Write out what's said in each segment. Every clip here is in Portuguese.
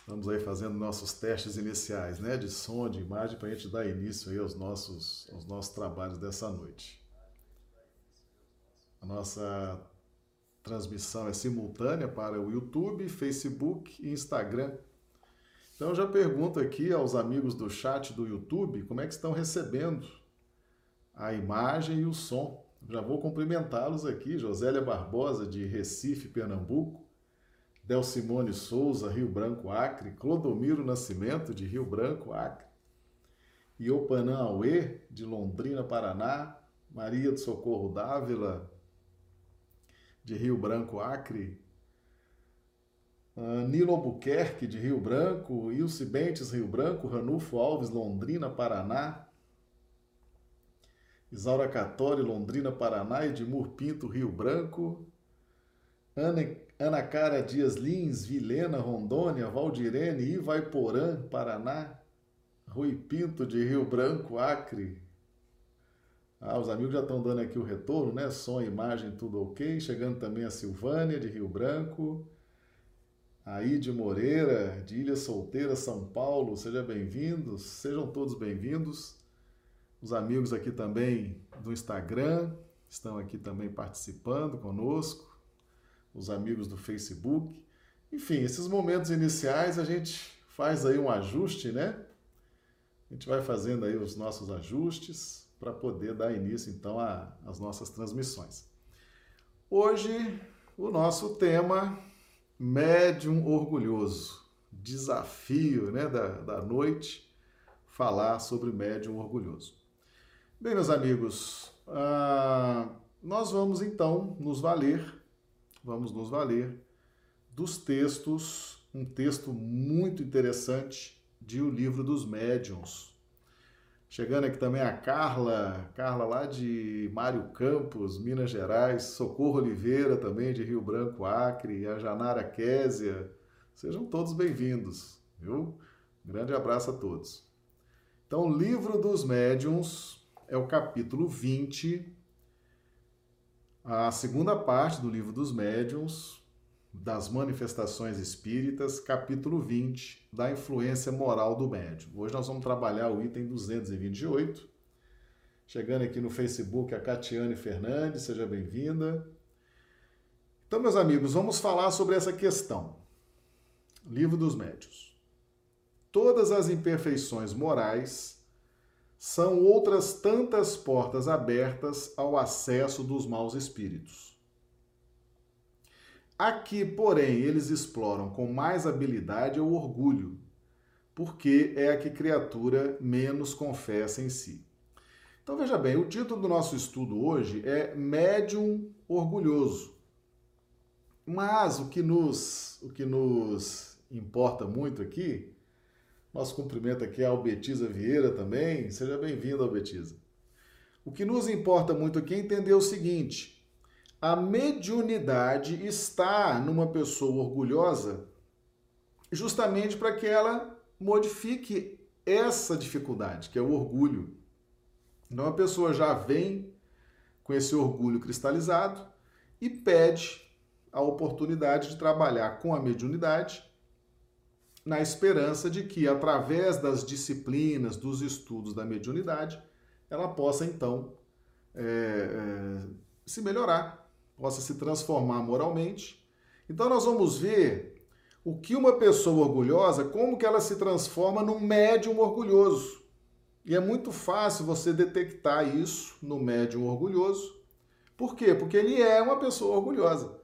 Estamos aí fazendo nossos testes iniciais, né, de som, de imagem, para a gente dar início aí aos nossos, aos nossos trabalhos dessa noite. A nossa transmissão é simultânea para o YouTube, Facebook e Instagram. Então já pergunto aqui aos amigos do chat do YouTube como é que estão recebendo a imagem e o som. Já vou cumprimentá-los aqui, Josélia Barbosa de Recife, Pernambuco, Del Simone Souza, Rio Branco, Acre, Clodomiro Nascimento, de Rio Branco, Acre, Iopanã Aue, de Londrina, Paraná, Maria do Socorro Dávila, de Rio Branco, Acre, uh, Nilo Albuquerque, de Rio Branco, Ilse Bentes, Rio Branco, Ranulfo Alves, Londrina, Paraná, Isaura Catori, Londrina, Paraná, Edmur Pinto, Rio Branco, Ana Ana Cara Dias Lins, Vilena, Rondônia, Valdirene, Ivaiporã, Paraná, Rui Pinto de Rio Branco, Acre. Ah, os amigos já estão dando aqui o retorno, né? Som, imagem, tudo ok. Chegando também a Silvânia de Rio Branco, a Ide Moreira de Ilha Solteira, São Paulo. Seja bem-vindos, sejam todos bem-vindos. Os amigos aqui também do Instagram estão aqui também participando conosco os amigos do Facebook. Enfim, esses momentos iniciais a gente faz aí um ajuste, né? A gente vai fazendo aí os nossos ajustes para poder dar início então às nossas transmissões. Hoje o nosso tema médium orgulhoso, desafio né, da, da noite, falar sobre médium orgulhoso. Bem, meus amigos, ah, nós vamos então nos valer vamos nos valer dos textos, um texto muito interessante de O Livro dos Médiuns. Chegando aqui também a Carla, Carla lá de Mário Campos, Minas Gerais, Socorro Oliveira também de Rio Branco, Acre, a Janara Késia. Sejam todos bem-vindos, viu? Grande abraço a todos. Então, o Livro dos Médiuns é o capítulo 20, a segunda parte do livro dos médiuns, das manifestações espíritas, capítulo 20, da influência moral do médium. Hoje nós vamos trabalhar o item 228. Chegando aqui no Facebook, a Catiane Fernandes, seja bem-vinda. Então, meus amigos, vamos falar sobre essa questão. Livro dos Médios. Todas as imperfeições morais são outras tantas portas abertas ao acesso dos maus espíritos. Aqui, porém, eles exploram com mais habilidade o orgulho, porque é a que criatura menos confessa em si. Então veja bem, o título do nosso estudo hoje é Médium Orgulhoso. Mas o que nos, o que nos importa muito aqui nosso cumprimento aqui é a Albetiza Vieira também. Seja bem-vindo, Albetiza. O que nos importa muito aqui é entender o seguinte: a mediunidade está numa pessoa orgulhosa justamente para que ela modifique essa dificuldade, que é o orgulho. Então a pessoa já vem com esse orgulho cristalizado e pede a oportunidade de trabalhar com a mediunidade na esperança de que, através das disciplinas, dos estudos da mediunidade, ela possa então é, é, se melhorar, possa se transformar moralmente. Então nós vamos ver o que uma pessoa orgulhosa, como que ela se transforma num médium orgulhoso. E é muito fácil você detectar isso no médium orgulhoso. Por quê? Porque ele é uma pessoa orgulhosa.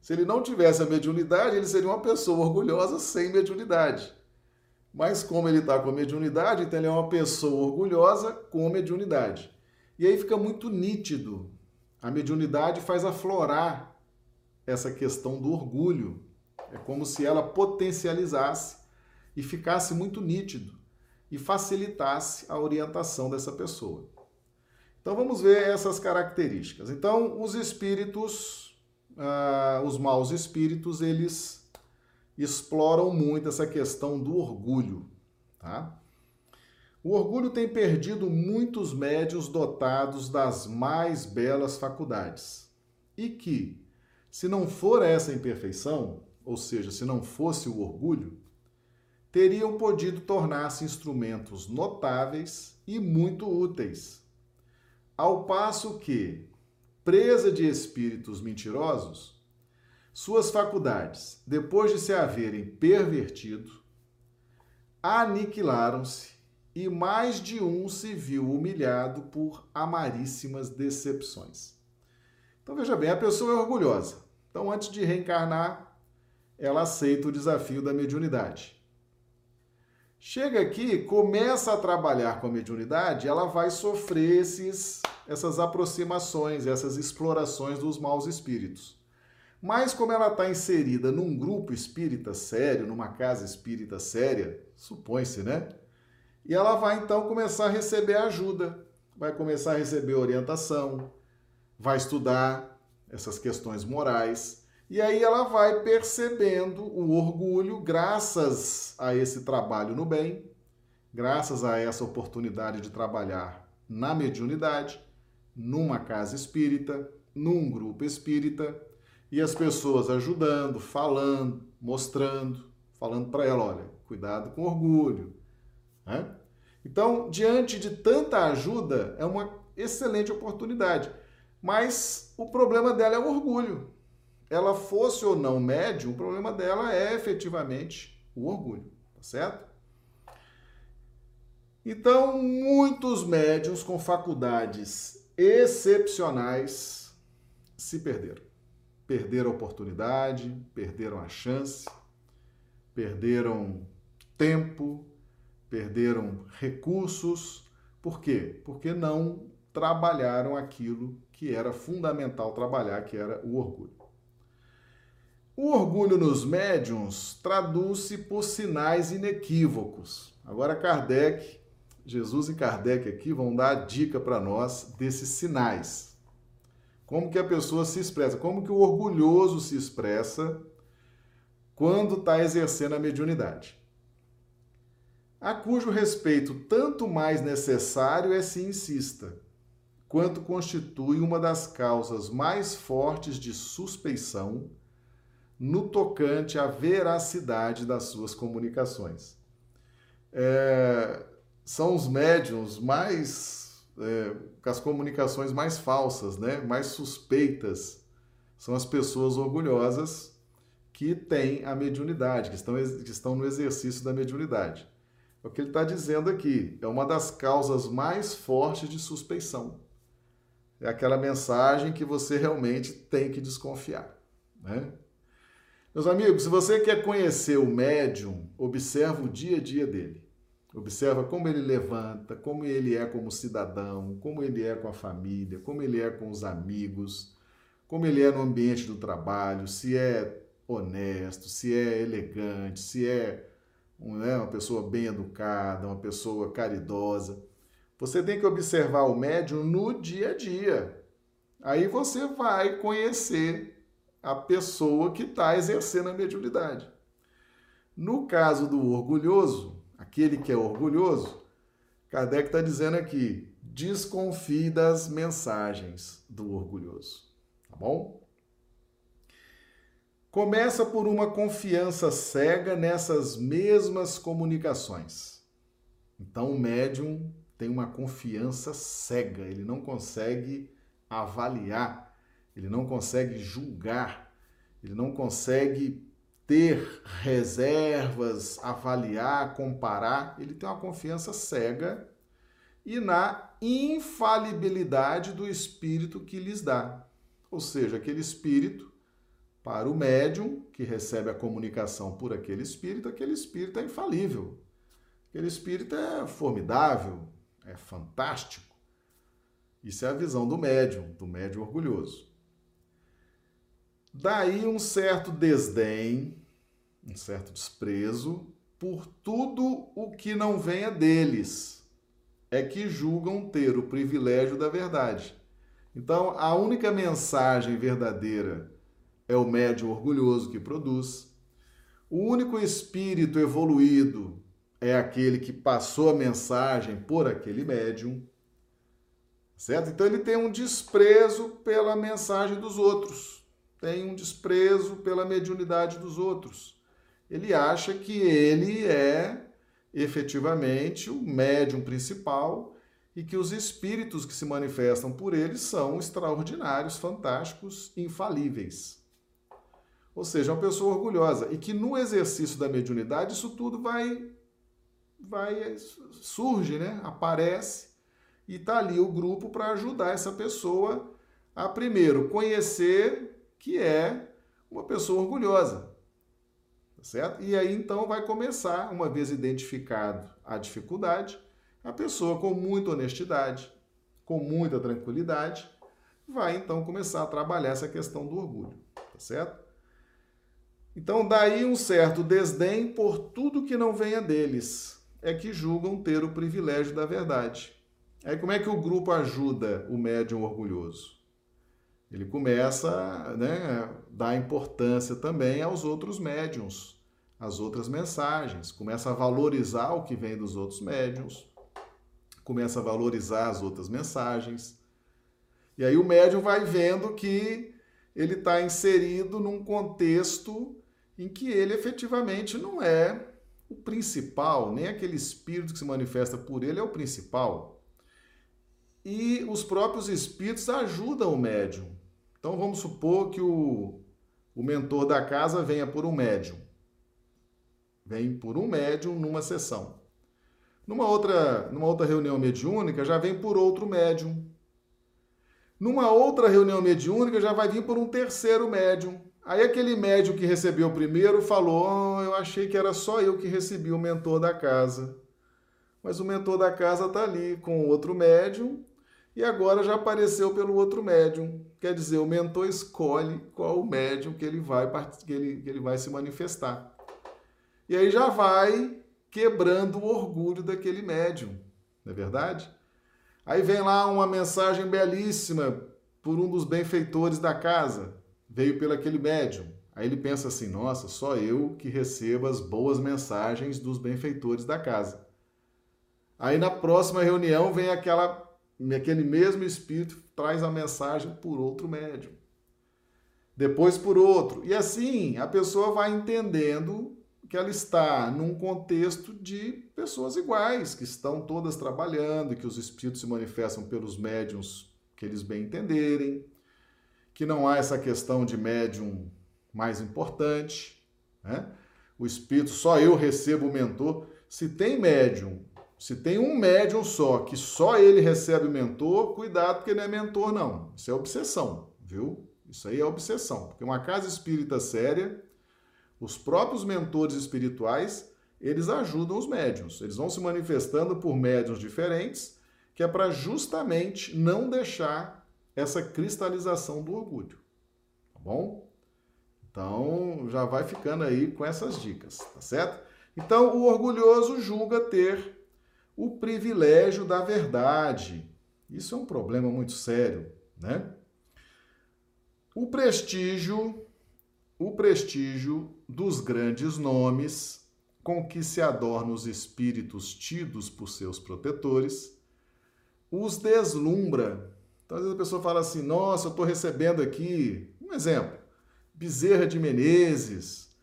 Se ele não tivesse a mediunidade, ele seria uma pessoa orgulhosa sem mediunidade. Mas como ele está com a mediunidade, então ele é uma pessoa orgulhosa com mediunidade. E aí fica muito nítido. A mediunidade faz aflorar essa questão do orgulho. É como se ela potencializasse e ficasse muito nítido e facilitasse a orientação dessa pessoa. Então vamos ver essas características. Então, os espíritos ah, os maus espíritos eles exploram muito essa questão do orgulho, tá? O orgulho tem perdido muitos médios dotados das mais belas faculdades e que, se não for essa imperfeição, ou seja, se não fosse o orgulho, teriam podido tornar-se instrumentos notáveis e muito úteis. Ao passo que, presa de espíritos mentirosos, suas faculdades, depois de se haverem pervertido, aniquilaram-se e mais de um se viu humilhado por amaríssimas decepções. Então veja bem, a pessoa é orgulhosa. Então antes de reencarnar, ela aceita o desafio da mediunidade. Chega aqui, começa a trabalhar com a mediunidade, ela vai sofrer esses, essas aproximações, essas explorações dos maus espíritos. Mas como ela está inserida num grupo espírita sério, numa casa espírita séria, supõe-se, né? E ela vai então começar a receber ajuda, vai começar a receber orientação, vai estudar essas questões morais. E aí ela vai percebendo o orgulho graças a esse trabalho no bem, graças a essa oportunidade de trabalhar na mediunidade, numa casa espírita, num grupo espírita, e as pessoas ajudando, falando, mostrando, falando para ela, olha, cuidado com orgulho. Né? Então, diante de tanta ajuda, é uma excelente oportunidade. Mas o problema dela é o orgulho. Ela fosse ou não médium, o problema dela é efetivamente o orgulho, tá certo? Então, muitos médiums com faculdades excepcionais se perderam perderam a oportunidade, perderam a chance, perderam tempo, perderam recursos. Por quê? Porque não trabalharam aquilo que era fundamental trabalhar, que era o orgulho. O orgulho nos médiums traduz-se por sinais inequívocos. Agora Kardec, Jesus e Kardec aqui vão dar a dica para nós desses sinais. Como que a pessoa se expressa? Como que o orgulhoso se expressa quando está exercendo a mediunidade? A cujo respeito tanto mais necessário é se insista, quanto constitui uma das causas mais fortes de suspeição no tocante à veracidade das suas comunicações. É, são os médiums mais é, com as comunicações mais falsas, né? mais suspeitas. São as pessoas orgulhosas que têm a mediunidade, que estão, que estão no exercício da mediunidade. É o que ele está dizendo aqui. É uma das causas mais fortes de suspeição. É aquela mensagem que você realmente tem que desconfiar. Né? Meus amigos, se você quer conhecer o médium, observa o dia a dia dele. Observa como ele levanta, como ele é como cidadão, como ele é com a família, como ele é com os amigos, como ele é no ambiente do trabalho, se é honesto, se é elegante, se é né, uma pessoa bem educada, uma pessoa caridosa. Você tem que observar o médium no dia a dia. Aí você vai conhecer a pessoa que está exercendo a mediunidade. No caso do orgulhoso, aquele que é orgulhoso, Kardec está dizendo aqui: desconfie das mensagens do orgulhoso. Tá bom? Começa por uma confiança cega nessas mesmas comunicações. Então, o médium tem uma confiança cega, ele não consegue avaliar, ele não consegue julgar, ele não consegue ter reservas, avaliar, comparar, ele tem uma confiança cega e na infalibilidade do espírito que lhes dá. Ou seja, aquele espírito, para o médium que recebe a comunicação por aquele espírito, aquele espírito é infalível. Aquele espírito é formidável, é fantástico. Isso é a visão do médium, do médium orgulhoso. Daí um certo desdém, um certo desprezo por tudo o que não venha deles. É que julgam ter o privilégio da verdade. Então, a única mensagem verdadeira é o médium orgulhoso que produz. O único espírito evoluído é aquele que passou a mensagem por aquele médium. Certo? Então ele tem um desprezo pela mensagem dos outros, tem um desprezo pela mediunidade dos outros. ele acha que ele é efetivamente o médium principal e que os espíritos que se manifestam por ele são extraordinários, fantásticos, infalíveis. Ou seja, uma pessoa orgulhosa e que no exercício da mediunidade isso tudo vai vai surge, né? Aparece e está ali o grupo para ajudar essa pessoa a primeiro conhecer que é uma pessoa orgulhosa. Tá certo? E aí então vai começar, uma vez identificado a dificuldade, a pessoa com muita honestidade, com muita tranquilidade, vai então começar a trabalhar essa questão do orgulho, tá certo? Então, daí um certo desdém por tudo que não venha deles, é que julgam ter o privilégio da verdade. Aí, como é que o grupo ajuda o médium orgulhoso? Ele começa né, a dar importância também aos outros médiums, às outras mensagens, começa a valorizar o que vem dos outros médiums, começa a valorizar as outras mensagens. E aí o médium vai vendo que ele está inserido num contexto em que ele efetivamente não é o principal, nem aquele espírito que se manifesta por ele é o principal. E os próprios espíritos ajudam o médium. Então vamos supor que o, o mentor da casa venha por um médium. Vem por um médium numa sessão. Numa outra, numa outra reunião mediúnica, já vem por outro médium. Numa outra reunião mediúnica, já vai vir por um terceiro médium. Aí aquele médium que recebeu o primeiro falou: oh, Eu achei que era só eu que recebi o mentor da casa. Mas o mentor da casa está ali com outro médium e agora já apareceu pelo outro médium. Quer dizer, o mentor escolhe qual o médium que ele vai, que ele, que ele vai se manifestar. E aí já vai quebrando o orgulho daquele médium, não é verdade? Aí vem lá uma mensagem belíssima por um dos benfeitores da casa, veio pelo aquele médium. Aí ele pensa assim: nossa, só eu que recebo as boas mensagens dos benfeitores da casa. Aí na próxima reunião vem aquela, aquele mesmo espírito traz a mensagem por outro médium. Depois por outro. E assim a pessoa vai entendendo que ela está num contexto de pessoas iguais, que estão todas trabalhando, que os espíritos se manifestam pelos médiums que eles bem entenderem, que não há essa questão de médium mais importante, né? O espírito, só eu recebo o mentor. Se tem médium, se tem um médium só, que só ele recebe o mentor, cuidado, porque não é mentor, não. Isso é obsessão, viu? Isso aí é obsessão. Porque uma casa espírita séria os próprios mentores espirituais, eles ajudam os médiums. Eles vão se manifestando por médiums diferentes, que é para justamente não deixar essa cristalização do orgulho. Tá bom? Então, já vai ficando aí com essas dicas, tá certo? Então, o orgulhoso julga ter o privilégio da verdade. Isso é um problema muito sério, né? O prestígio o prestígio dos grandes nomes com que se adornam os espíritos tidos por seus protetores, os deslumbra. Então, às vezes a pessoa fala assim: Nossa, eu estou recebendo aqui, um exemplo, Bezerra de Menezes,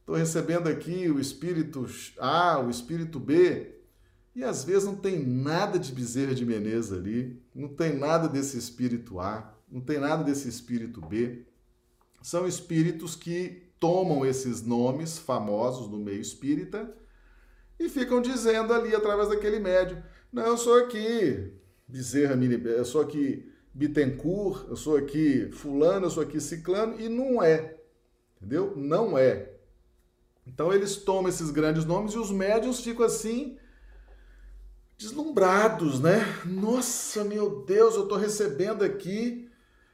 estou recebendo aqui o espírito A, o espírito B, e às vezes não tem nada de Bezerra de Menezes ali, não tem nada desse espírito A, não tem nada desse espírito B são espíritos que tomam esses nomes famosos no meio espírita e ficam dizendo ali através daquele médium: não, eu sou aqui Bezerra, eu sou aqui Bittencourt, eu sou aqui Fulano, eu sou aqui Ciclano, e não é. Entendeu? Não é. Então eles tomam esses grandes nomes e os médiums ficam assim deslumbrados, né? Nossa, meu Deus, eu estou recebendo aqui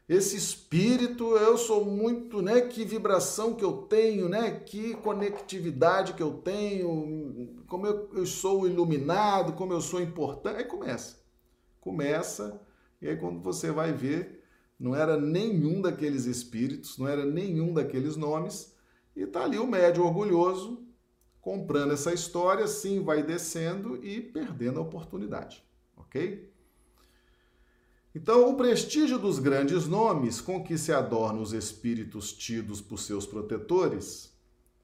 esse espírito, eu sou muito, né? Que vibração que eu tenho, né? Que conectividade que eu tenho, como eu, eu sou iluminado, como eu sou importante. Aí começa. Começa, e aí quando você vai ver, não era nenhum daqueles espíritos, não era nenhum daqueles nomes, e tá ali o médio orgulhoso comprando essa história, sim, vai descendo e perdendo a oportunidade, ok? Então, o prestígio dos grandes nomes com que se adornam os espíritos tidos por seus protetores.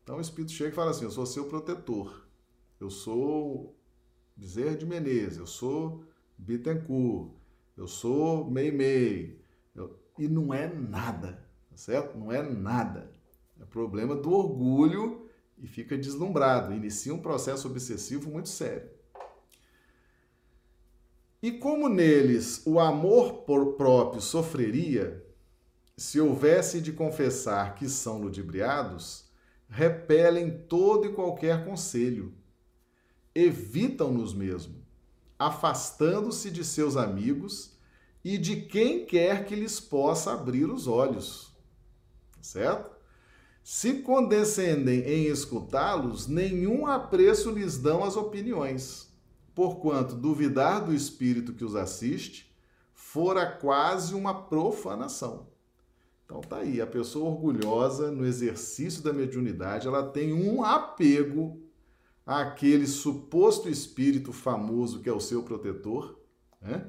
Então, o espírito chega e fala assim: Eu sou seu protetor. Eu sou Bezerra de Menezes. Eu sou Bittencourt. Eu sou Meimei. Eu... E não é nada, tá certo? Não é nada. É problema do orgulho e fica deslumbrado. Inicia um processo obsessivo muito sério. E como neles o amor próprio sofreria, se houvesse de confessar que são ludibriados, repelem todo e qualquer conselho, evitam-nos mesmo, afastando-se de seus amigos e de quem quer que lhes possa abrir os olhos. Certo? Se condescendem em escutá-los, nenhum apreço lhes dão as opiniões porquanto duvidar do espírito que os assiste fora quase uma profanação. Então tá aí, a pessoa orgulhosa no exercício da mediunidade, ela tem um apego àquele suposto espírito famoso que é o seu protetor, né?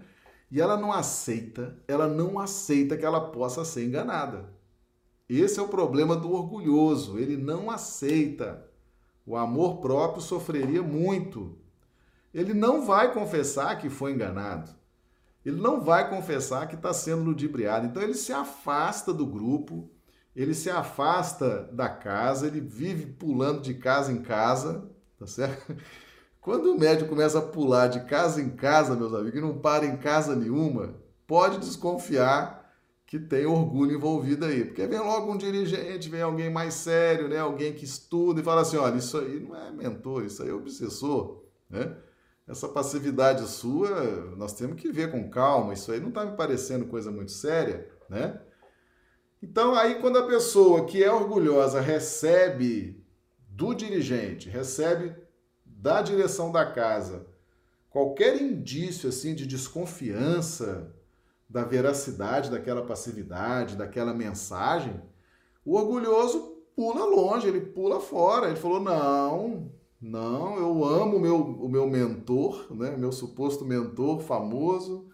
E ela não aceita, ela não aceita que ela possa ser enganada. Esse é o problema do orgulhoso, ele não aceita. O amor próprio sofreria muito ele não vai confessar que foi enganado. Ele não vai confessar que está sendo ludibriado. Então ele se afasta do grupo, ele se afasta da casa, ele vive pulando de casa em casa, tá certo? Quando o médico começa a pular de casa em casa, meus amigos, e não para em casa nenhuma, pode desconfiar que tem orgulho envolvido aí. Porque vem logo um dirigente, vem alguém mais sério, né? alguém que estuda e fala assim: olha, isso aí não é mentor, isso aí é obsessor. Né? essa passividade sua, nós temos que ver com calma, isso aí não está me parecendo coisa muito séria, né? Então, aí, quando a pessoa que é orgulhosa recebe do dirigente, recebe da direção da casa, qualquer indício assim de desconfiança da veracidade daquela passividade, daquela mensagem, o orgulhoso pula longe, ele pula fora. Ele falou: não, não, eu amo o meu, o meu mentor, né? meu suposto mentor famoso.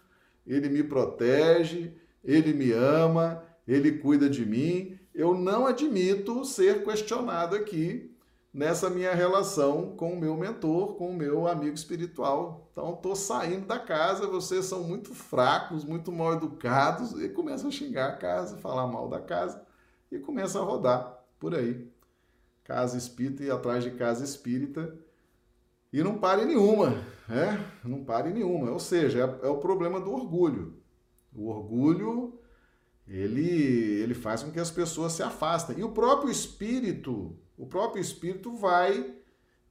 Ele me protege, ele me ama, ele cuida de mim. Eu não admito ser questionado aqui nessa minha relação com o meu mentor, com o meu amigo espiritual. Então, estou saindo da casa, vocês são muito fracos, muito mal educados, e começa a xingar a casa, falar mal da casa, e começa a rodar por aí casa espírita e atrás de casa espírita e não pare nenhuma, né? Não pare nenhuma. Ou seja, é, é, o problema do orgulho. O orgulho ele ele faz com que as pessoas se afastem. E o próprio espírito, o próprio espírito vai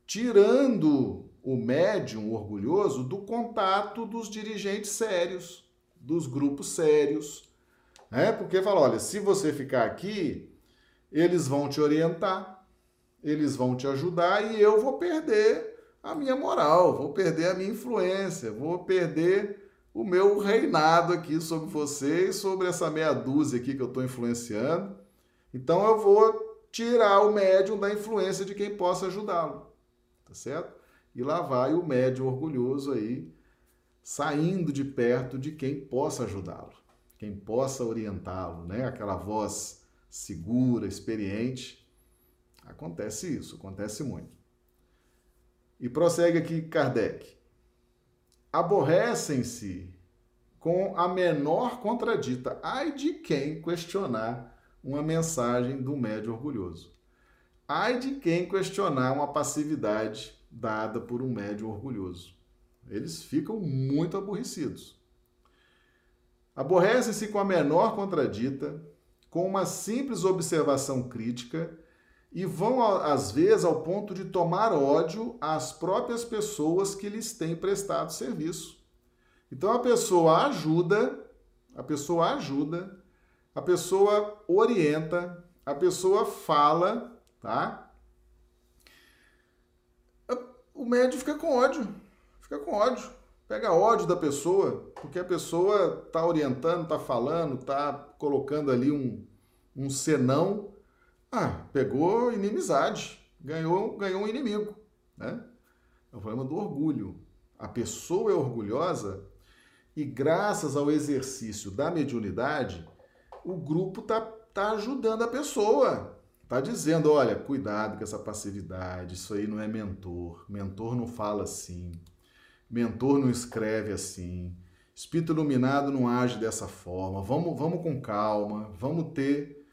tirando o médium orgulhoso do contato dos dirigentes sérios, dos grupos sérios, né? Porque fala, olha, se você ficar aqui, eles vão te orientar, eles vão te ajudar e eu vou perder a minha moral, vou perder a minha influência, vou perder o meu reinado aqui sobre você e sobre essa meia dúzia aqui que eu estou influenciando. Então eu vou tirar o médium da influência de quem possa ajudá-lo, tá certo? E lá vai o médium orgulhoso aí, saindo de perto de quem possa ajudá-lo, quem possa orientá-lo, né? Aquela voz segura, experiente, Acontece isso, acontece muito. E prossegue aqui Kardec. Aborrecem-se com a menor contradita. Ai de quem questionar uma mensagem do médio orgulhoso. Ai de quem questionar uma passividade dada por um médio orgulhoso. Eles ficam muito aborrecidos. Aborrecem-se com a menor contradita, com uma simples observação crítica e vão, às vezes, ao ponto de tomar ódio às próprias pessoas que lhes têm prestado serviço. Então a pessoa ajuda, a pessoa ajuda, a pessoa orienta, a pessoa fala, tá? O médico fica com ódio, fica com ódio, pega ódio da pessoa, porque a pessoa está orientando, está falando, está colocando ali um, um senão ah, pegou inimizade, ganhou, ganhou um inimigo, né? É o problema do orgulho. A pessoa é orgulhosa e graças ao exercício da mediunidade, o grupo tá, tá ajudando a pessoa, Tá dizendo, olha, cuidado com essa passividade, isso aí não é mentor. Mentor não fala assim. Mentor não escreve assim. Espírito iluminado não age dessa forma. Vamos, vamos com calma, vamos ter,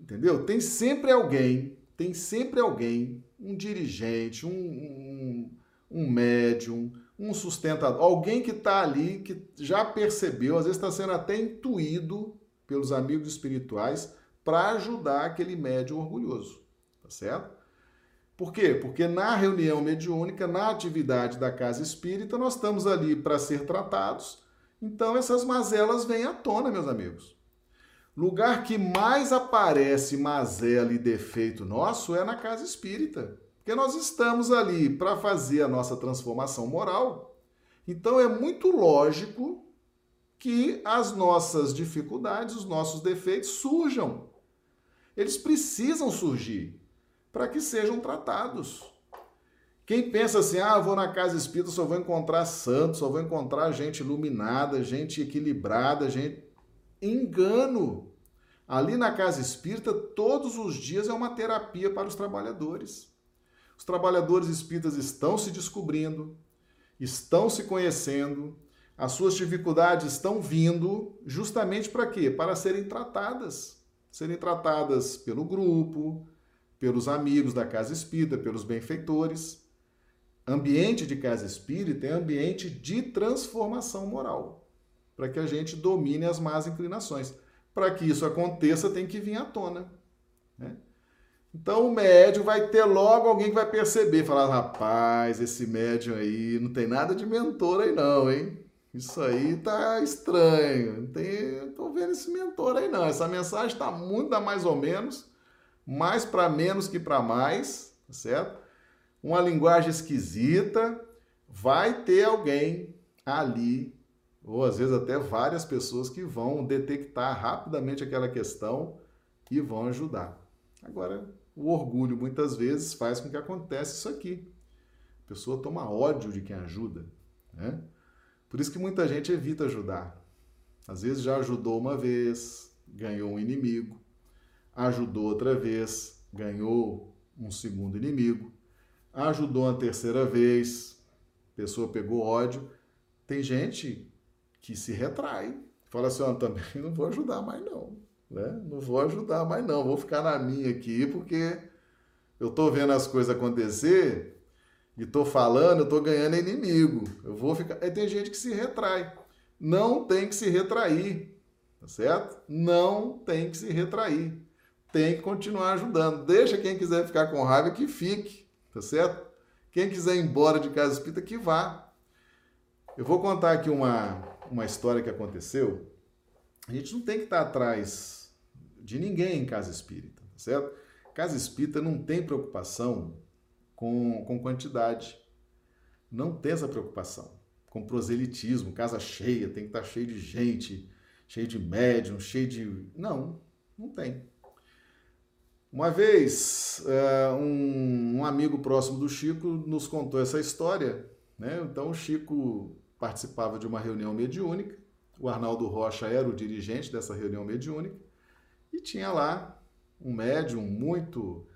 entendeu? Tem sempre alguém, tem sempre alguém, um dirigente, um, um, um médium, um sustentador, alguém que está ali, que já percebeu, às vezes está sendo até intuído pelos amigos espirituais para ajudar aquele médium orgulhoso, tá certo? Por quê? Porque na reunião mediúnica, na atividade da casa espírita, nós estamos ali para ser tratados. Então essas mazelas vêm à tona, meus amigos. Lugar que mais aparece mazela e defeito nosso é na casa espírita. Porque nós estamos ali para fazer a nossa transformação moral. Então é muito lógico que as nossas dificuldades, os nossos defeitos surjam. Eles precisam surgir para que sejam tratados. Quem pensa assim, ah, vou na casa espírita, só vou encontrar santos, só vou encontrar gente iluminada, gente equilibrada, gente. Engano! Ali na casa espírita, todos os dias é uma terapia para os trabalhadores. Os trabalhadores espíritas estão se descobrindo, estão se conhecendo, as suas dificuldades estão vindo justamente para quê? Para serem tratadas. Serem tratadas pelo grupo, pelos amigos da casa espírita, pelos benfeitores. Ambiente de casa espírita é ambiente de transformação moral, para que a gente domine as más inclinações. Para que isso aconteça, tem que vir à tona. Né? Então o médium vai ter logo alguém que vai perceber, falar, rapaz, esse médium aí não tem nada de mentor aí não, hein? Isso aí tá estranho. Não tem, tô vendo esse mentor aí não. Essa mensagem tá muito mais ou menos, mais para menos que para mais, tá certo? Uma linguagem esquisita, vai ter alguém ali, ou às vezes até várias pessoas que vão detectar rapidamente aquela questão e vão ajudar. Agora, o orgulho muitas vezes faz com que aconteça isso aqui. A pessoa toma ódio de quem ajuda, né? Por isso que muita gente evita ajudar. Às vezes já ajudou uma vez, ganhou um inimigo, ajudou outra vez, ganhou um segundo inimigo, ajudou uma terceira vez, a pessoa pegou ódio. Tem gente que se retrai, fala assim: oh, também não vou ajudar mais não. Né? Não vou ajudar mais não, vou ficar na minha aqui porque eu tô vendo as coisas acontecer e tô falando, eu tô ganhando inimigo. Eu vou ficar. Aí tem gente que se retrai. Não tem que se retrair, tá certo? Não tem que se retrair. Tem que continuar ajudando. Deixa quem quiser ficar com raiva que fique, tá certo? Quem quiser ir embora de casa espírita que vá. Eu vou contar aqui uma, uma história que aconteceu. A gente não tem que estar atrás de ninguém em casa espírita, tá certo? Casa espírita não tem preocupação com, com quantidade. Não tem essa preocupação. Com proselitismo, casa cheia, tem que estar cheio de gente, cheio de médium, cheio de. Não, não tem. Uma vez, um, um, amigo próximo do Chico nos contou essa história. Né? Então, o Chico participava de uma reunião mediúnica, o Arnaldo Rocha era o dirigente dessa reunião mediúnica, e tinha lá um médium muito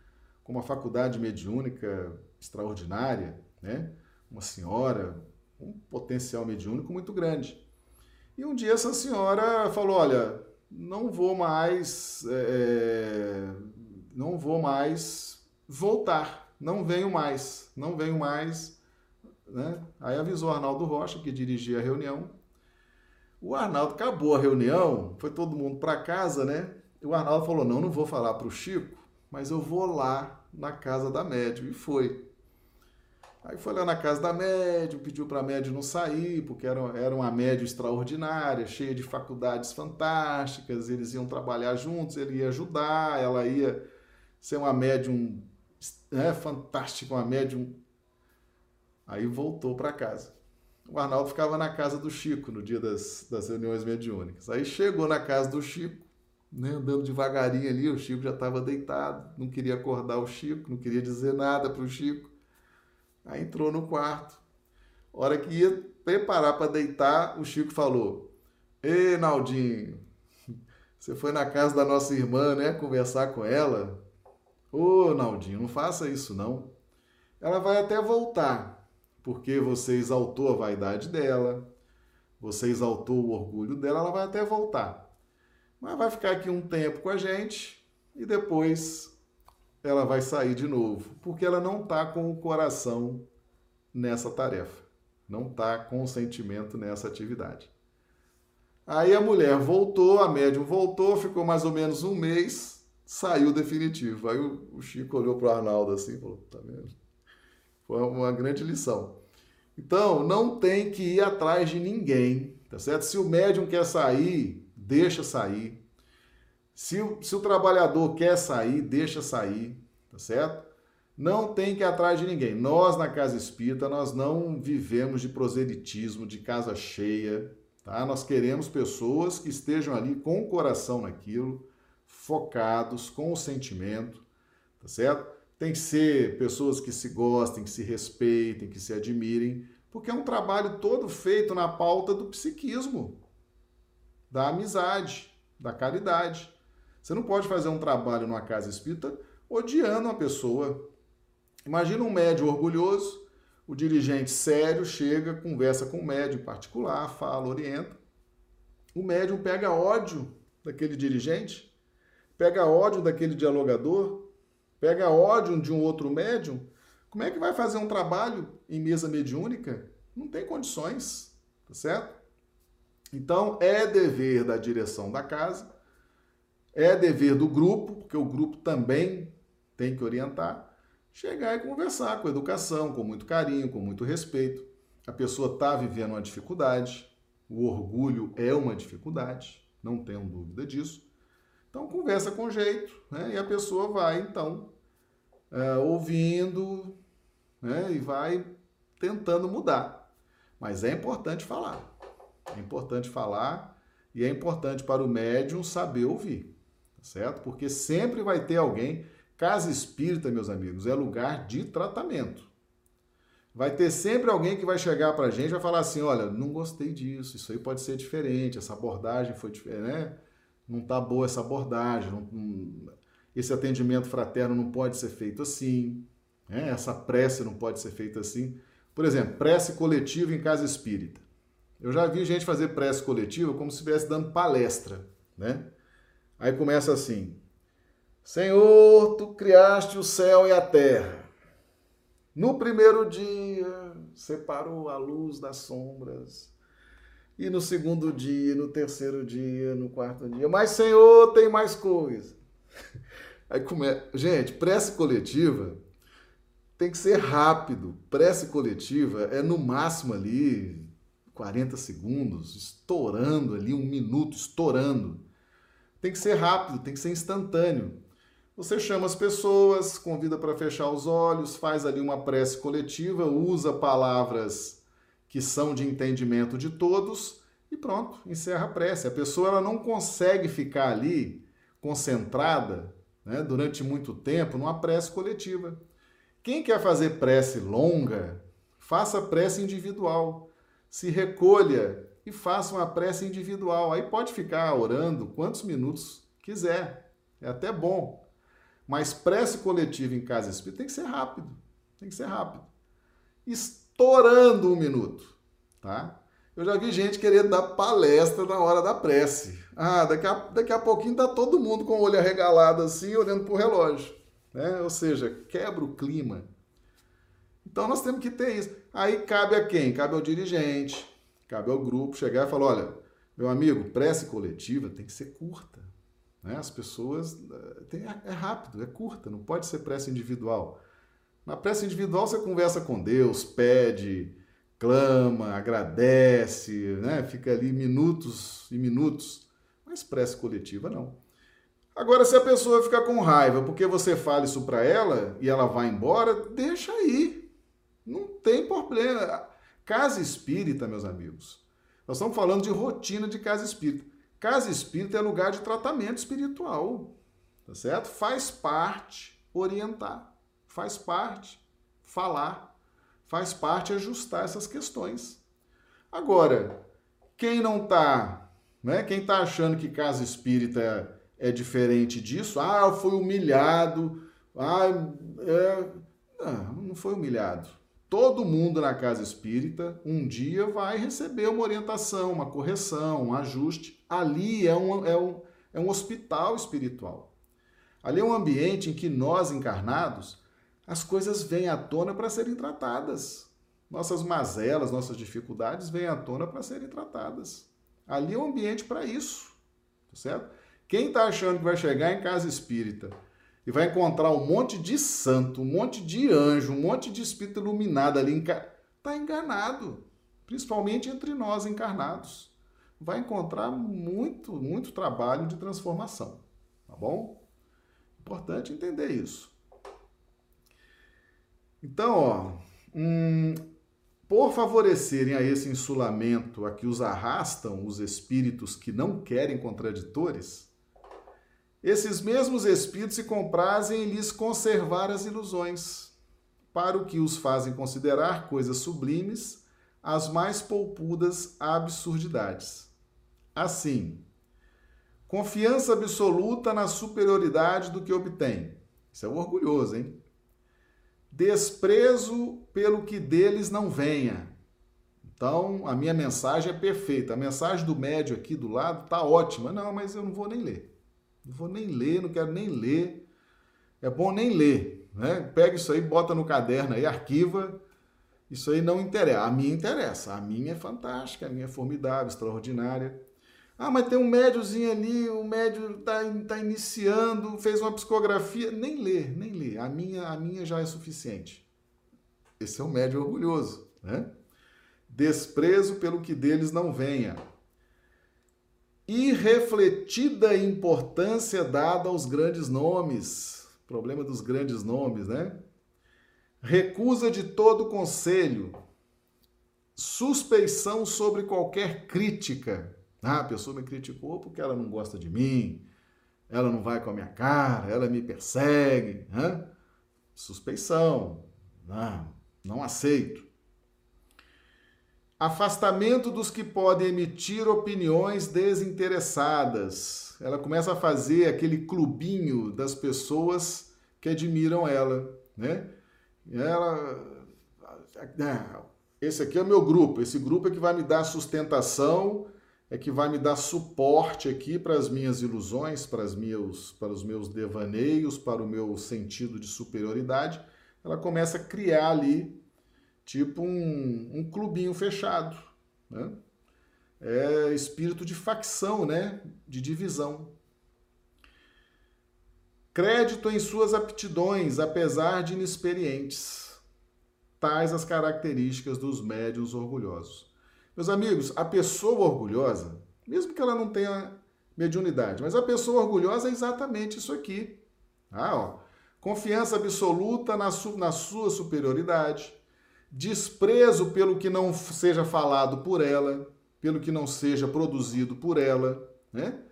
com uma faculdade mediúnica extraordinária, né? Uma senhora, um potencial mediúnico muito grande. E um dia essa senhora falou: Olha, não vou mais, é, não vou mais voltar, não venho mais, não venho mais. Né? Aí avisou Arnaldo Rocha, que dirigia a reunião. O Arnaldo acabou a reunião, foi todo mundo para casa, né? E o Arnaldo falou: não, não vou falar para o Chico, mas eu vou lá na casa da médium. E foi. Aí foi lá na casa da médium, pediu para a médium não sair, porque era, era uma médium extraordinária, cheia de faculdades fantásticas, eles iam trabalhar juntos, ele ia ajudar, ela ia ser uma médium né, fantástica, uma médium. Aí voltou para casa. O Arnaldo ficava na casa do Chico no dia das, das reuniões mediúnicas. Aí chegou na casa do Chico, né, andando devagarinho ali, o Chico já estava deitado, não queria acordar o Chico, não queria dizer nada para o Chico. Aí entrou no quarto. Hora que ia preparar para deitar, o Chico falou: Ei, Naldinho, você foi na casa da nossa irmã, né, conversar com ela? Ô, Naldinho, não faça isso não. Ela vai até voltar, porque você exaltou a vaidade dela, você exaltou o orgulho dela, ela vai até voltar. Mas vai ficar aqui um tempo com a gente e depois ela vai sair de novo, porque ela não está com o coração nessa tarefa, não está com o sentimento nessa atividade. Aí a mulher voltou, a médium voltou, ficou mais ou menos um mês, saiu definitivo. Aí o Chico olhou para o Arnaldo assim e falou: tá vendo? Foi uma grande lição. Então, não tem que ir atrás de ninguém, tá certo? Se o médium quer sair, deixa sair. Se o, se o trabalhador quer sair, deixa sair, tá certo? Não tem que ir atrás de ninguém. Nós, na Casa Espírita, nós não vivemos de proselitismo, de casa cheia, tá? Nós queremos pessoas que estejam ali com o coração naquilo, focados, com o sentimento, tá certo? Tem que ser pessoas que se gostem, que se respeitem, que se admirem, porque é um trabalho todo feito na pauta do psiquismo, da amizade, da caridade. Você não pode fazer um trabalho numa casa espírita odiando uma pessoa. Imagina um médium orgulhoso, o dirigente sério chega, conversa com o médium em particular, fala, orienta. O médium pega ódio daquele dirigente, pega ódio daquele dialogador, pega ódio de um outro médium. Como é que vai fazer um trabalho em mesa mediúnica? Não tem condições, tá certo? Então, é dever da direção da casa é dever do grupo, porque o grupo também tem que orientar, chegar e conversar com educação, com muito carinho, com muito respeito. A pessoa está vivendo uma dificuldade, o orgulho é uma dificuldade, não tenham dúvida disso. Então, conversa com jeito, né? E a pessoa vai, então, é, ouvindo né? e vai tentando mudar. Mas é importante falar. É importante falar e é importante para o médium saber ouvir certo? Porque sempre vai ter alguém. Casa espírita, meus amigos, é lugar de tratamento. Vai ter sempre alguém que vai chegar para a gente e vai falar assim: olha, não gostei disso, isso aí pode ser diferente, essa abordagem foi diferente, né? Não tá boa essa abordagem, não, esse atendimento fraterno não pode ser feito assim, né? essa prece não pode ser feita assim. Por exemplo, prece coletiva em casa espírita. Eu já vi gente fazer prece coletiva como se estivesse dando palestra, né? Aí começa assim: Senhor, tu criaste o céu e a terra. No primeiro dia, separou a luz das sombras. E no segundo dia, no terceiro dia, no quarto dia. Mas, Senhor, tem mais coisa. Aí começa. Gente, prece coletiva tem que ser rápido. Prece coletiva é no máximo ali 40 segundos, estourando ali, um minuto, estourando tem que ser rápido, tem que ser instantâneo. Você chama as pessoas, convida para fechar os olhos, faz ali uma prece coletiva, usa palavras que são de entendimento de todos e pronto, encerra a prece. A pessoa ela não consegue ficar ali concentrada né, durante muito tempo numa prece coletiva. Quem quer fazer prece longa, faça prece individual. Se recolha e faça uma prece individual. Aí pode ficar orando quantos minutos quiser. É até bom. Mas prece coletiva em casa espírita tem que ser rápido. Tem que ser rápido. Estourando um minuto, tá? Eu já vi gente querendo dar palestra na hora da prece. Ah, daqui a, daqui a pouquinho tá todo mundo com o olho arregalado assim, olhando pro relógio. Né? Ou seja, quebra o clima. Então nós temos que ter isso. Aí cabe a quem? Cabe ao dirigente, Cabe ao grupo chegar e falar: olha, meu amigo, prece coletiva tem que ser curta. Né? As pessoas. Eh, tem, é rápido, é curta, não pode ser prece individual. Na prece individual você conversa com Deus, pede, clama, agradece, né? fica ali minutos e minutos. Mas prece coletiva não. Agora, se a pessoa ficar com raiva porque você fala isso para ela e ela vai embora, deixa aí. Não tem problema. Casa espírita, meus amigos. Nós estamos falando de rotina de casa espírita. Casa espírita é lugar de tratamento espiritual, tá certo? Faz parte orientar, faz parte falar, faz parte ajustar essas questões. Agora, quem não está, né? Quem está achando que casa espírita é, diferente disso, ah, eu fui humilhado Ah, é... não, não foi humilhado. Todo mundo na casa espírita um dia vai receber uma orientação, uma correção, um ajuste. Ali é um, é um, é um hospital espiritual. Ali é um ambiente em que nós encarnados, as coisas vêm à tona para serem tratadas. Nossas mazelas, nossas dificuldades vêm à tona para serem tratadas. Ali é um ambiente para isso, tá certo? Quem está achando que vai chegar em casa espírita e vai encontrar um monte de santo, um monte de anjo, um monte de espírito iluminado ali, está enganado, principalmente entre nós encarnados. Vai encontrar muito, muito trabalho de transformação, tá bom? Importante entender isso. Então, ó, hum, por favorecerem a esse insulamento a que os arrastam os espíritos que não querem contraditores, esses mesmos espíritos se comprazem em lhes conservar as ilusões, para o que os fazem considerar coisas sublimes as mais polpudas absurdidades. Assim, confiança absoluta na superioridade do que obtém. Isso é o orgulhoso, hein? Desprezo pelo que deles não venha. Então, a minha mensagem é perfeita. A mensagem do médio aqui do lado tá ótima. Não, mas eu não vou nem ler. Não vou nem ler, não quero nem ler. É bom nem ler, né? Pega isso aí, bota no caderno aí, arquiva. Isso aí não interessa. A minha interessa. A minha é fantástica, a minha é formidável, extraordinária. Ah, mas tem um médiozinho ali, o médio está tá iniciando, fez uma psicografia. Nem lê, nem lê. A minha, a minha já é suficiente. Esse é um médio orgulhoso, né? Desprezo pelo que deles não venha irrefletida importância dada aos grandes nomes. Problema dos grandes nomes, né? Recusa de todo conselho. Suspeição sobre qualquer crítica. Ah, a pessoa me criticou porque ela não gosta de mim, ela não vai com a minha cara, ela me persegue. Né? Suspeição. Ah, não aceito. Afastamento dos que podem emitir opiniões desinteressadas. Ela começa a fazer aquele clubinho das pessoas que admiram ela, né? Ela, ah, esse aqui é o meu grupo. Esse grupo é que vai me dar sustentação, é que vai me dar suporte aqui para as minhas ilusões, para, as meus, para os meus devaneios, para o meu sentido de superioridade. Ela começa a criar ali tipo um, um clubinho fechado, né? É espírito de facção, né? De divisão. Crédito em suas aptidões, apesar de inexperientes. Tais as características dos médiuns orgulhosos. Meus amigos, a pessoa orgulhosa, mesmo que ela não tenha mediunidade, mas a pessoa orgulhosa é exatamente isso aqui. Ah, ó, confiança absoluta na, su na sua superioridade, desprezo pelo que não seja falado por ela, pelo que não seja produzido por ela, né?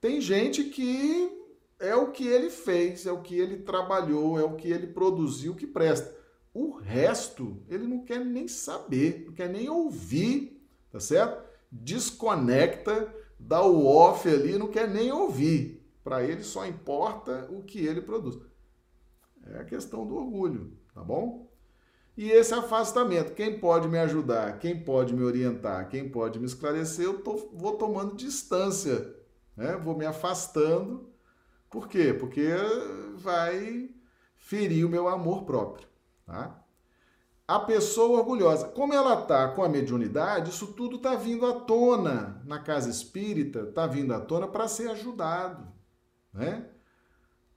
Tem gente que é o que ele fez, é o que ele trabalhou, é o que ele produziu que presta. O resto ele não quer nem saber, não quer nem ouvir, tá certo? Desconecta, dá o off ali, não quer nem ouvir. Para ele só importa o que ele produz. É a questão do orgulho, tá bom? E esse afastamento, quem pode me ajudar, quem pode me orientar, quem pode me esclarecer, eu tô, vou tomando distância, né? vou me afastando. Por quê? Porque vai ferir o meu amor próprio. Tá? A pessoa orgulhosa, como ela está com a mediunidade, isso tudo está vindo à tona na casa espírita, está vindo à tona para ser ajudado, né?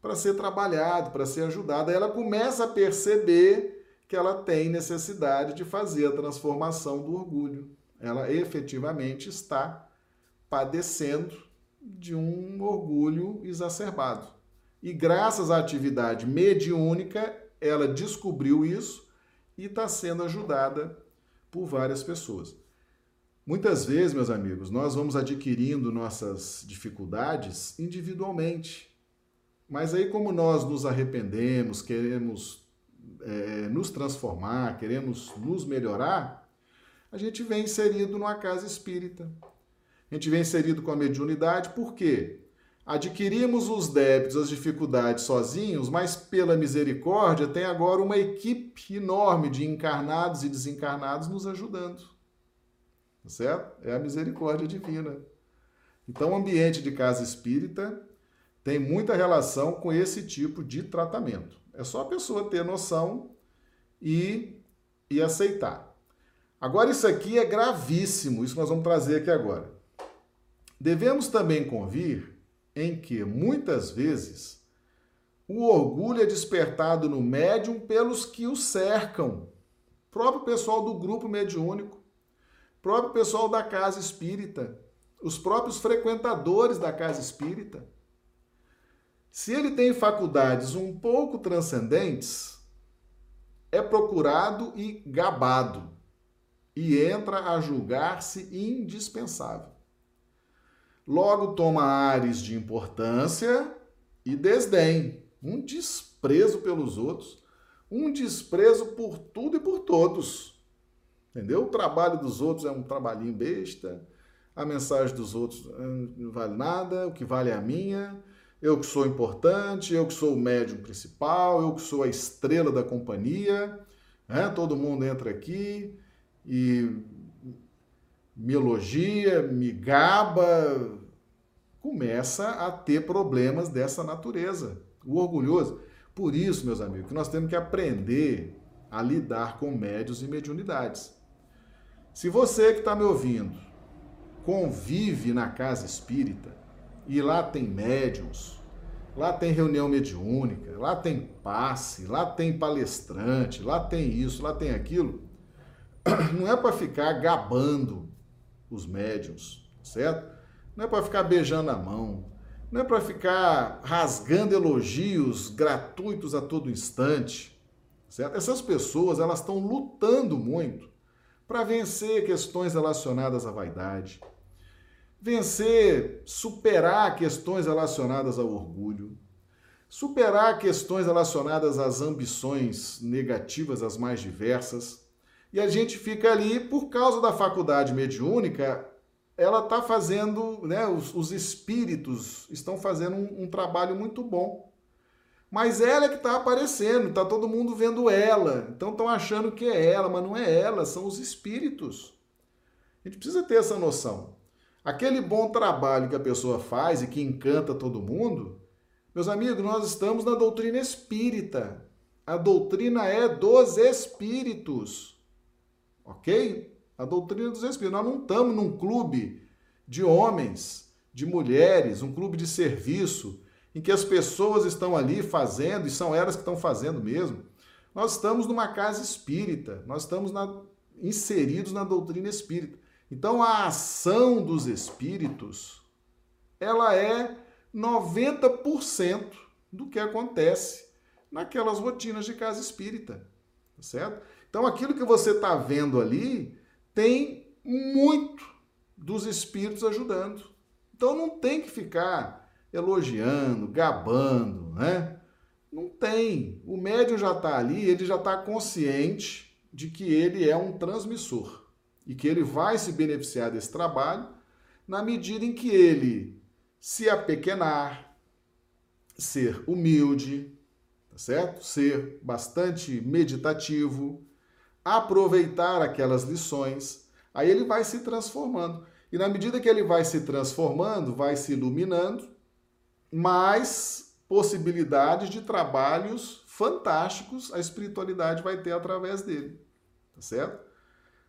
para ser trabalhado, para ser ajudado. Aí ela começa a perceber que ela tem necessidade de fazer a transformação do orgulho. Ela efetivamente está padecendo de um orgulho exacerbado. E graças à atividade mediúnica, ela descobriu isso e está sendo ajudada por várias pessoas. Muitas vezes, meus amigos, nós vamos adquirindo nossas dificuldades individualmente. Mas aí, como nós nos arrependemos, queremos é, nos transformar, queremos nos melhorar, a gente vem inserido numa casa espírita. A gente vem inserido com a mediunidade, por quê? adquirimos os débitos, as dificuldades sozinhos, mas pela misericórdia tem agora uma equipe enorme de encarnados e desencarnados nos ajudando. Tá certo? É a misericórdia divina. Então, o ambiente de casa espírita tem muita relação com esse tipo de tratamento. É só a pessoa ter noção e, e aceitar. Agora, isso aqui é gravíssimo, isso nós vamos trazer aqui agora. Devemos também convir em que, muitas vezes, o orgulho é despertado no médium pelos que o cercam. Próprio pessoal do grupo mediúnico, próprio pessoal da casa espírita, os próprios frequentadores da casa espírita. Se ele tem faculdades um pouco transcendentes, é procurado e gabado e entra a julgar-se indispensável. Logo toma ares de importância e desdém, um desprezo pelos outros, um desprezo por tudo e por todos. Entendeu? O trabalho dos outros é um trabalhinho besta, a mensagem dos outros hum, não vale nada, o que vale é a minha eu que sou importante, eu que sou o médium principal, eu que sou a estrela da companhia, né? todo mundo entra aqui e me elogia, me gaba, começa a ter problemas dessa natureza. O orgulhoso. Por isso, meus amigos, que nós temos que aprender a lidar com médios e mediunidades. Se você que está me ouvindo convive na casa espírita, e lá tem médiums, lá tem reunião mediúnica, lá tem passe, lá tem palestrante, lá tem isso, lá tem aquilo. Não é para ficar gabando os médiums, certo? Não é para ficar beijando a mão, não é para ficar rasgando elogios gratuitos a todo instante, certo? Essas pessoas, elas estão lutando muito para vencer questões relacionadas à vaidade, vencer, superar questões relacionadas ao orgulho, superar questões relacionadas às ambições negativas, as mais diversas. E a gente fica ali, por causa da faculdade mediúnica, ela está fazendo, né, os, os, espíritos estão fazendo um, um trabalho muito bom. Mas ela é que está aparecendo, está todo mundo vendo ela. Então estão achando que é ela, mas não é ela, são os espíritos. A gente precisa ter essa noção. Aquele bom trabalho que a pessoa faz e que encanta todo mundo, meus amigos, nós estamos na doutrina espírita. A doutrina é dos espíritos. Ok? A doutrina dos espíritos. Nós não estamos num clube de homens, de mulheres, um clube de serviço, em que as pessoas estão ali fazendo, e são elas que estão fazendo mesmo. Nós estamos numa casa espírita, nós estamos na, inseridos na doutrina espírita. Então a ação dos espíritos, ela é 90% do que acontece naquelas rotinas de casa espírita, tá certo? Então aquilo que você está vendo ali tem muito dos espíritos ajudando. Então não tem que ficar elogiando, gabando, né? Não tem. O médium já está ali, ele já está consciente de que ele é um transmissor e que ele vai se beneficiar desse trabalho na medida em que ele se apequenar, ser humilde, tá certo? Ser bastante meditativo, aproveitar aquelas lições, aí ele vai se transformando. E na medida que ele vai se transformando, vai se iluminando, mais possibilidades de trabalhos fantásticos a espiritualidade vai ter através dele, tá certo?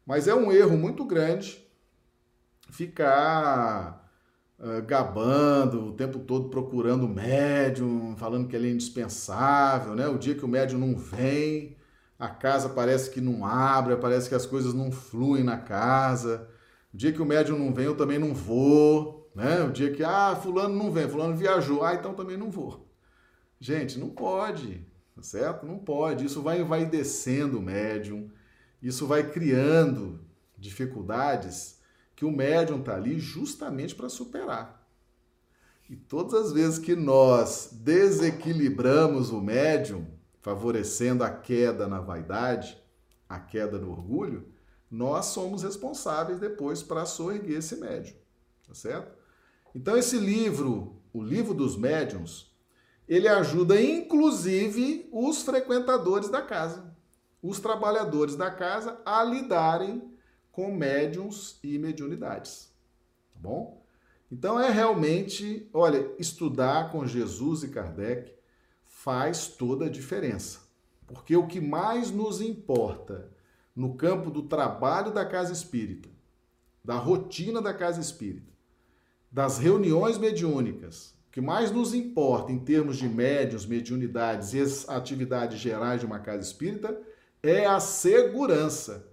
Mas é um erro muito grande ficar uh, gabando o tempo todo procurando o médium, falando que ele é indispensável, né? O dia que o médium não vem, a casa parece que não abre, parece que as coisas não fluem na casa. O dia que o médium não vem, eu também não vou, né? O dia que, ah, fulano não vem, fulano viajou, ah, então também não vou. Gente, não pode, tá certo? Não pode. Isso vai, vai descendo o médium isso vai criando dificuldades que o médium está ali justamente para superar. E todas as vezes que nós desequilibramos o médium, favorecendo a queda na vaidade, a queda no orgulho, nós somos responsáveis depois para soerguer esse médium, tá certo? Então esse livro o livro dos médiuns, ele ajuda inclusive os frequentadores da casa, os trabalhadores da casa a lidarem com médiums e mediunidades. Tá bom? Então é realmente, olha, estudar com Jesus e Kardec faz toda a diferença. Porque o que mais nos importa no campo do trabalho da casa espírita, da rotina da casa espírita, das reuniões mediúnicas, o que mais nos importa em termos de médios, mediunidades e as atividades gerais de uma casa espírita é a segurança.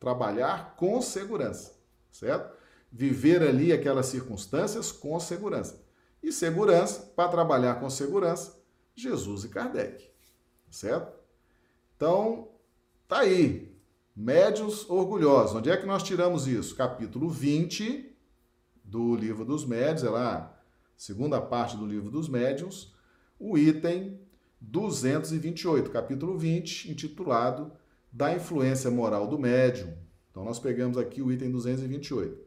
Trabalhar com segurança, certo? Viver ali aquelas circunstâncias com segurança. E segurança, para trabalhar com segurança, Jesus e Kardec, certo? Então, tá aí. Médios orgulhosos. Onde é que nós tiramos isso? Capítulo 20 do livro dos médios, é lá, segunda parte do livro dos médios, o item 228, capítulo 20, intitulado Da influência moral do médium. Então nós pegamos aqui o item 228.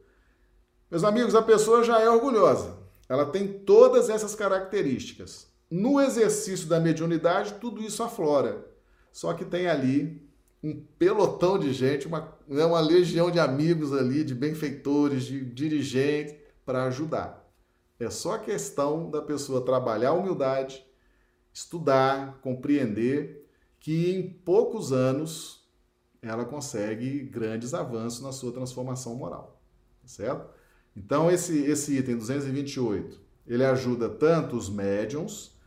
Meus amigos, a pessoa já é orgulhosa. Ela tem todas essas características. No exercício da mediunidade, tudo isso aflora. Só que tem ali um pelotão de gente, uma, né, uma legião de amigos ali, de benfeitores, de dirigentes, para ajudar. É só questão da pessoa trabalhar a humildade, estudar, compreender, que em poucos anos ela consegue grandes avanços na sua transformação moral. Tá certo? Então, esse, esse item 228, ele ajuda tanto os médiums,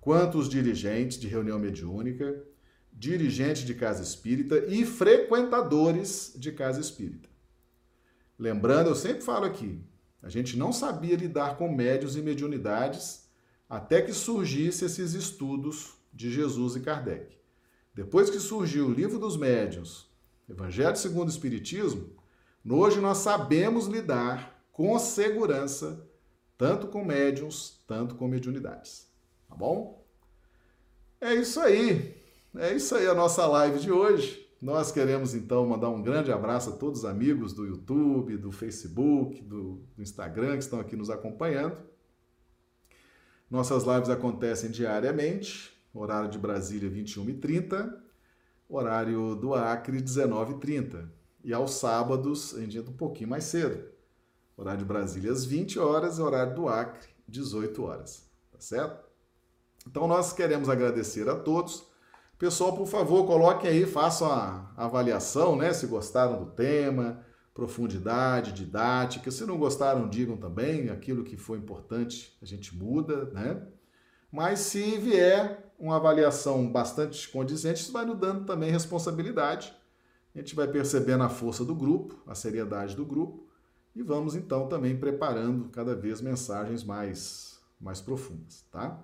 quanto os dirigentes de reunião mediúnica, dirigentes de casa espírita e frequentadores de casa espírita. Lembrando, eu sempre falo aqui, a gente não sabia lidar com médios e mediunidades até que surgisse esses estudos de Jesus e Kardec. Depois que surgiu o Livro dos Médiuns, Evangelho segundo o Espiritismo, hoje nós sabemos lidar com segurança tanto com médiums, tanto com mediunidades. Tá bom? É isso aí. É isso aí a nossa live de hoje. Nós queremos então mandar um grande abraço a todos os amigos do YouTube, do Facebook, do Instagram que estão aqui nos acompanhando. Nossas lives acontecem diariamente, horário de Brasília 21h30, horário do Acre 19h30. E aos sábados a gente entra um pouquinho mais cedo. Horário de Brasília às 20 horas, horário do Acre 18 horas. Tá certo? Então nós queremos agradecer a todos Pessoal, por favor, coloquem aí, façam a avaliação, né? Se gostaram do tema, profundidade, didática. Se não gostaram, digam também. Aquilo que foi importante, a gente muda, né? Mas se vier uma avaliação bastante condizente, isso vai nos dando também responsabilidade. A gente vai percebendo a força do grupo, a seriedade do grupo, e vamos então também preparando cada vez mensagens mais, mais profundas, tá?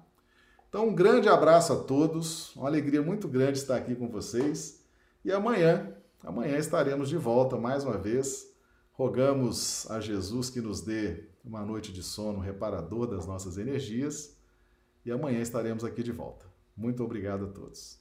Então, um grande abraço a todos, uma alegria muito grande estar aqui com vocês. E amanhã, amanhã estaremos de volta mais uma vez. Rogamos a Jesus que nos dê uma noite de sono reparador das nossas energias. E amanhã estaremos aqui de volta. Muito obrigado a todos.